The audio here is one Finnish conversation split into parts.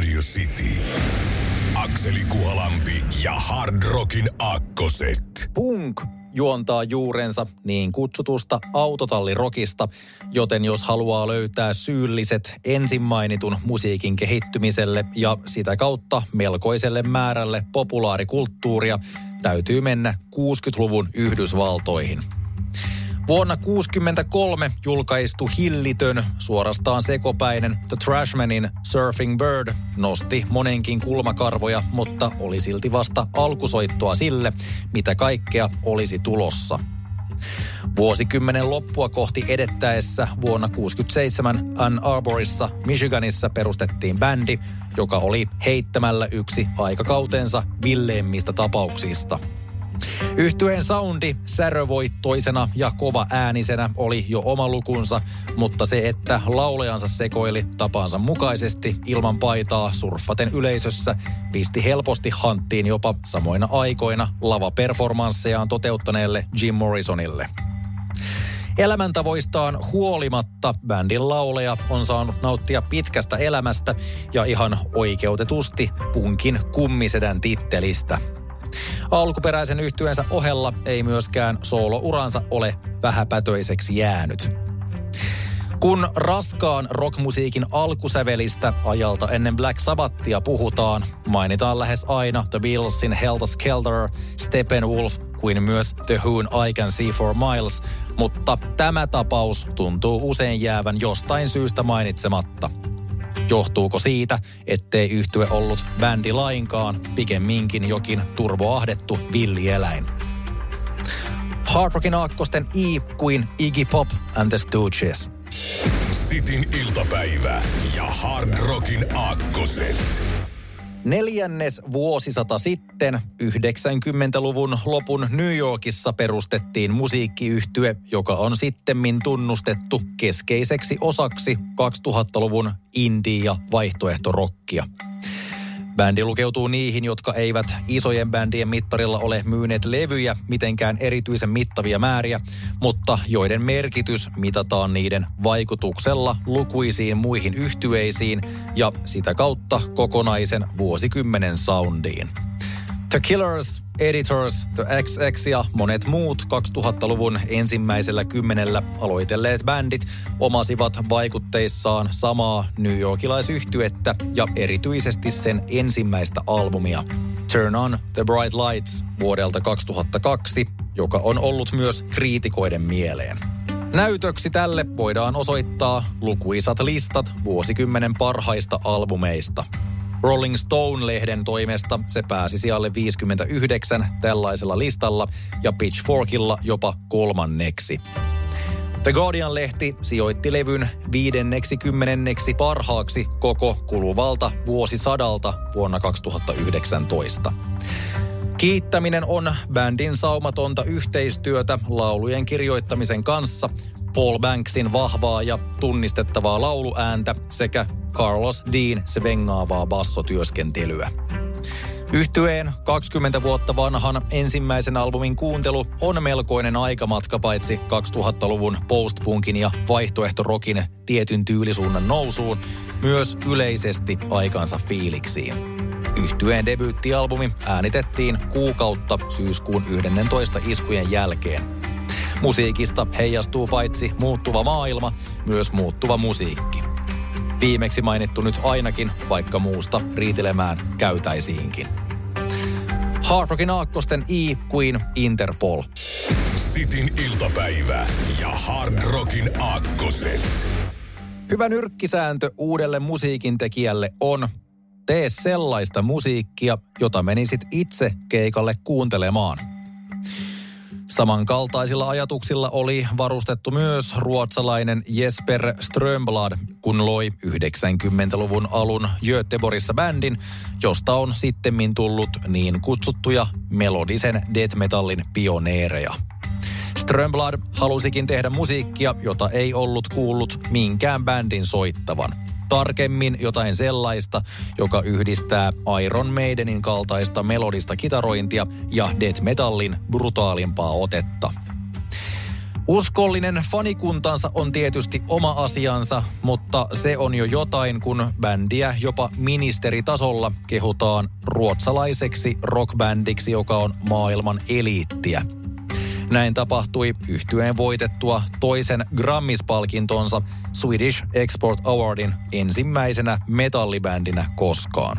Radio City. Akseli Kuhalampi ja Hard Rockin Akkoset. Punk juontaa juurensa niin kutsutusta autotallirokista, joten jos haluaa löytää syylliset ensin mainitun musiikin kehittymiselle ja sitä kautta melkoiselle määrälle populaarikulttuuria, täytyy mennä 60-luvun Yhdysvaltoihin. Vuonna 1963 julkaistu hillitön, suorastaan sekopäinen The Trashmanin Surfing Bird nosti monenkin kulmakarvoja, mutta oli silti vasta alkusoittoa sille, mitä kaikkea olisi tulossa. Vuosikymmenen loppua kohti edettäessä vuonna 1967 Ann Arborissa, Michiganissa perustettiin bändi, joka oli heittämällä yksi aikakautensa villeimmistä tapauksista – Yhtyeen soundi särövoittoisena ja kova äänisenä oli jo oma lukunsa, mutta se, että laulejansa sekoili tapansa mukaisesti ilman paitaa surffaten yleisössä, pisti helposti hanttiin jopa samoina aikoina lava-performanssejaan toteuttaneelle Jim Morrisonille. Elämäntavoistaan huolimatta bändin lauleja on saanut nauttia pitkästä elämästä ja ihan oikeutetusti punkin kummisedän tittelistä – Alkuperäisen yhtyensä ohella ei myöskään soolouransa ole vähäpätöiseksi jäänyt. Kun raskaan rockmusiikin alkusävelistä ajalta ennen Black Sabbathia puhutaan, mainitaan lähes aina The Beatlesin Helter Skelter, Steppenwolf kuin myös The Who'n I Can See For Miles, mutta tämä tapaus tuntuu usein jäävän jostain syystä mainitsematta – Johtuuko siitä, ettei yhtye ollut bändi lainkaan, pikemminkin jokin turboahdettu villieläin? Hard Rockin aakkosten E kuin Iggy Pop and the Stooges. Sitin iltapäivä ja Hard Rockin aakkoset. Neljännes vuosisata sitten, 90-luvun lopun New Yorkissa perustettiin musiikkiyhtye, joka on sittemmin tunnustettu keskeiseksi osaksi 2000-luvun indie- ja vaihtoehtorokkia. Bändi lukeutuu niihin, jotka eivät isojen bändien mittarilla ole myyneet levyjä mitenkään erityisen mittavia määriä, mutta joiden merkitys mitataan niiden vaikutuksella lukuisiin muihin yhtyeisiin ja sitä kautta kokonaisen vuosikymmenen soundiin. The Killers, Editors, The XX ja monet muut 2000-luvun ensimmäisellä kymmenellä aloitelleet bändit omasivat vaikutteissaan samaa New Yorkilaisyhtyettä ja erityisesti sen ensimmäistä albumia Turn On The Bright Lights vuodelta 2002, joka on ollut myös kriitikoiden mieleen. Näytöksi tälle voidaan osoittaa lukuisat listat vuosikymmenen parhaista albumeista – Rolling Stone-lehden toimesta se pääsi sijalle 59 tällaisella listalla ja Pitchforkilla jopa kolmanneksi. The Guardian-lehti sijoitti levyn viidenneksi kymmenenneksi parhaaksi koko kuluvalta vuosisadalta vuonna 2019. Kiittäminen on bändin saumatonta yhteistyötä laulujen kirjoittamisen kanssa, Paul Banksin vahvaa ja tunnistettavaa lauluääntä sekä Carlos Dean svengaavaa bassotyöskentelyä. Yhtyeen 20 vuotta vanhan ensimmäisen albumin kuuntelu on melkoinen aikamatka paitsi 2000-luvun postpunkin ja vaihtoehtorokin tietyn tyylisuunnan nousuun, myös yleisesti aikansa fiiliksiin. Yhtyeen debyyttialbumi äänitettiin kuukautta syyskuun 11 iskujen jälkeen. Musiikista heijastuu paitsi muuttuva maailma, myös muuttuva musiikki. Viimeksi mainittu nyt ainakin, vaikka muusta riitelemään käytäisiinkin. Hard Rockin aakkosten E Queen Interpol. Sitin iltapäivä ja Hard Rockin aakkoset. Hyvä nyrkkisääntö uudelle musiikin tekijälle on, tee sellaista musiikkia, jota menisit itse keikalle kuuntelemaan – Samankaltaisilla ajatuksilla oli varustettu myös ruotsalainen Jesper Strömblad, kun loi 90-luvun alun Göteborgissa bändin, josta on sittemmin tullut niin kutsuttuja melodisen death metallin pioneereja. Strömblad halusikin tehdä musiikkia, jota ei ollut kuullut minkään bändin soittavan – Tarkemmin jotain sellaista, joka yhdistää Iron Maidenin kaltaista melodista kitarointia ja death metallin brutaalimpaa otetta. Uskollinen fanikuntansa on tietysti oma asiansa, mutta se on jo jotain, kun bändiä jopa ministeritasolla kehutaan ruotsalaiseksi rockbändiksi, joka on maailman eliittiä. Näin tapahtui yhtyeen voitettua toisen Grammis-palkintonsa Swedish Export Awardin ensimmäisenä metallibändinä koskaan.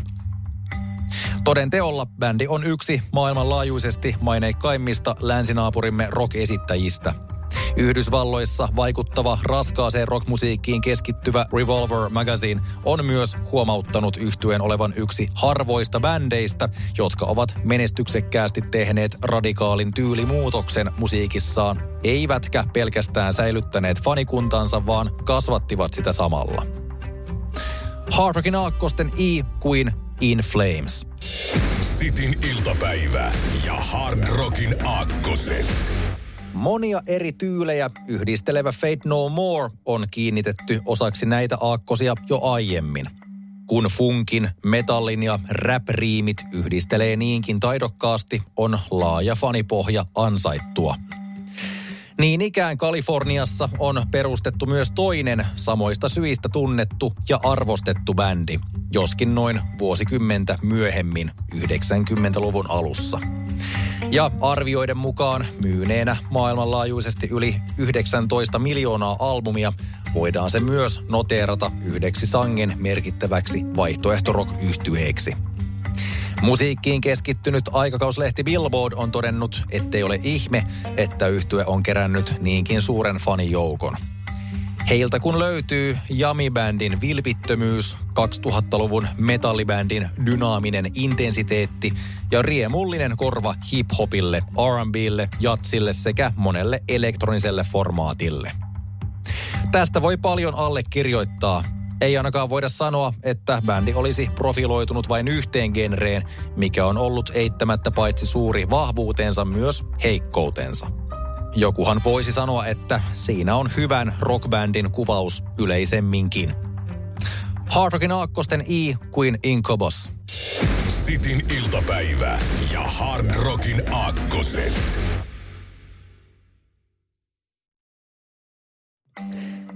Toden teolla bändi on yksi maailmanlaajuisesti maineikkaimmista länsinaapurimme rock-esittäjistä – Yhdysvalloissa vaikuttava raskaaseen rockmusiikkiin keskittyvä Revolver Magazine on myös huomauttanut yhtyen olevan yksi harvoista bändeistä, jotka ovat menestyksekkäästi tehneet radikaalin tyylimuutoksen musiikissaan, eivätkä pelkästään säilyttäneet fanikuntansa, vaan kasvattivat sitä samalla. Hard Rockin aakkosten E kuin In Flames. Sitin iltapäivä ja Hard Rockin aakkoset. Monia eri tyylejä yhdistelevä Fate No More on kiinnitetty osaksi näitä aakkosia jo aiemmin. Kun funkin, metallin ja rap-riimit yhdistelee niinkin taidokkaasti, on laaja fanipohja ansaittua. Niin ikään Kaliforniassa on perustettu myös toinen samoista syistä tunnettu ja arvostettu bändi, joskin noin vuosikymmentä myöhemmin 90-luvun alussa. Ja arvioiden mukaan myyneenä maailmanlaajuisesti yli 19 miljoonaa albumia voidaan se myös noteerata yhdeksi sangen merkittäväksi vaihtoehtorock yhtyeeksi Musiikkiin keskittynyt aikakauslehti Billboard on todennut, ettei ole ihme, että yhtye on kerännyt niinkin suuren fanijoukon – Heiltä kun löytyy Jami-bändin vilpittömyys, 2000-luvun metallibändin dynaaminen intensiteetti ja riemullinen korva hip-hopille, R&Blle, jatsille sekä monelle elektroniselle formaatille. Tästä voi paljon allekirjoittaa. Ei ainakaan voida sanoa, että bändi olisi profiloitunut vain yhteen genreen, mikä on ollut eittämättä paitsi suuri vahvuutensa myös heikkoutensa. Jokuhan voisi sanoa, että siinä on hyvän rockbändin kuvaus yleisemminkin. Hard Rockin aakkosten I kuin Incobos. Sitin iltapäivä ja Hard Rockin aakkoset.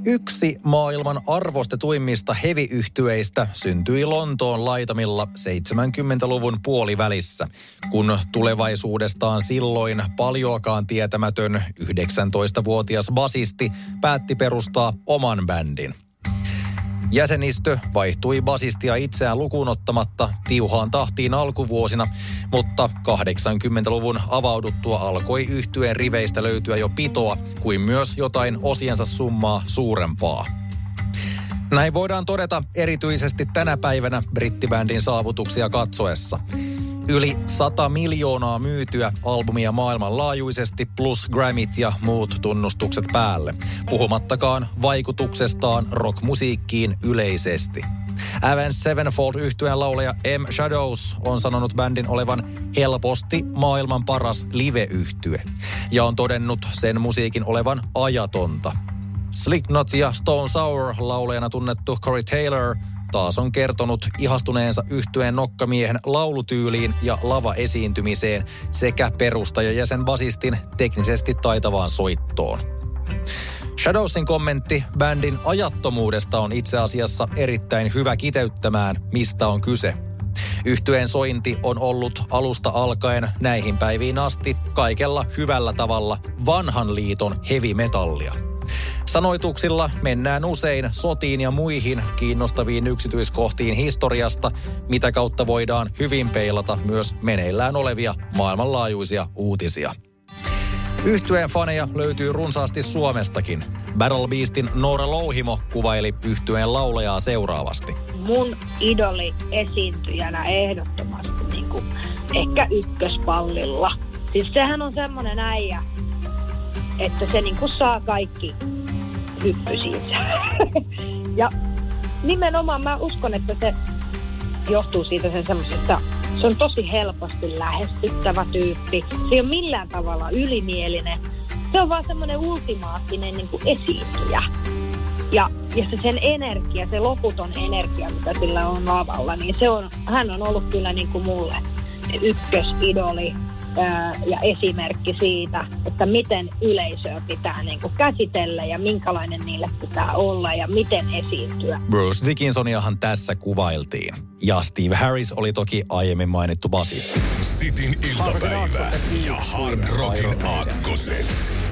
Yksi maailman arvostetuimmista heviyhtyeistä syntyi Lontoon laitamilla 70-luvun puolivälissä, kun tulevaisuudestaan silloin paljoakaan tietämätön 19-vuotias basisti päätti perustaa oman bändin – Jäsenistö vaihtui basistia itseään lukuun ottamatta tiuhaan tahtiin alkuvuosina, mutta 80-luvun avauduttua alkoi yhtyeen riveistä löytyä jo pitoa kuin myös jotain osiensa summaa suurempaa. Näin voidaan todeta erityisesti tänä päivänä brittibändin saavutuksia katsoessa. Yli 100 miljoonaa myytyä albumia maailmanlaajuisesti plus Grammit ja muut tunnustukset päälle. Puhumattakaan vaikutuksestaan rockmusiikkiin yleisesti. Avenged Sevenfold yhtyeen laulaja M. Shadows on sanonut bändin olevan helposti maailman paras live-yhtye ja on todennut sen musiikin olevan ajatonta. Slipknot ja Stone Sour laulajana tunnettu Corey Taylor – taas on kertonut ihastuneensa yhtyeen nokkamiehen laulutyyliin ja lava-esiintymiseen sekä perustajajäsen basistin teknisesti taitavaan soittoon. Shadowsin kommentti bändin ajattomuudesta on itse asiassa erittäin hyvä kiteyttämään, mistä on kyse. Yhtyeen sointi on ollut alusta alkaen näihin päiviin asti kaikella hyvällä tavalla vanhan liiton heavy metallia. Sanoituksilla mennään usein sotiin ja muihin kiinnostaviin yksityiskohtiin historiasta, mitä kautta voidaan hyvin peilata myös meneillään olevia maailmanlaajuisia uutisia. Yhtyeen faneja löytyy runsaasti Suomestakin. Battle Beastin Noora Louhimo kuvaili yhtyeen laulajaa seuraavasti. Mun idoli esiintyjänä ehdottomasti niin kuin ehkä ykköspallilla. Siis sehän on semmonen äijä, että se niin kuin saa kaikki hyppy siitä. ja nimenomaan mä uskon, että se johtuu siitä sen semmoisesta, se on tosi helposti lähestyttävä tyyppi. Se ei ole millään tavalla ylimielinen. Se on vaan semmoinen ultimaattinen niin kuin esiintyjä. Ja, ja se sen energia, se loputon energia, mitä sillä on lavalla, niin se on, hän on ollut kyllä niin kuin mulle ykkösidoli ja esimerkki siitä, että miten yleisöä pitää niin kuin käsitellä ja minkälainen niille pitää olla ja miten esiintyä. Bruce Dickinsoniahan tässä kuvailtiin. Ja Steve Harris oli toki aiemmin mainittu basi. Sitin iltapäivä ja Hard Rockin aakkoset.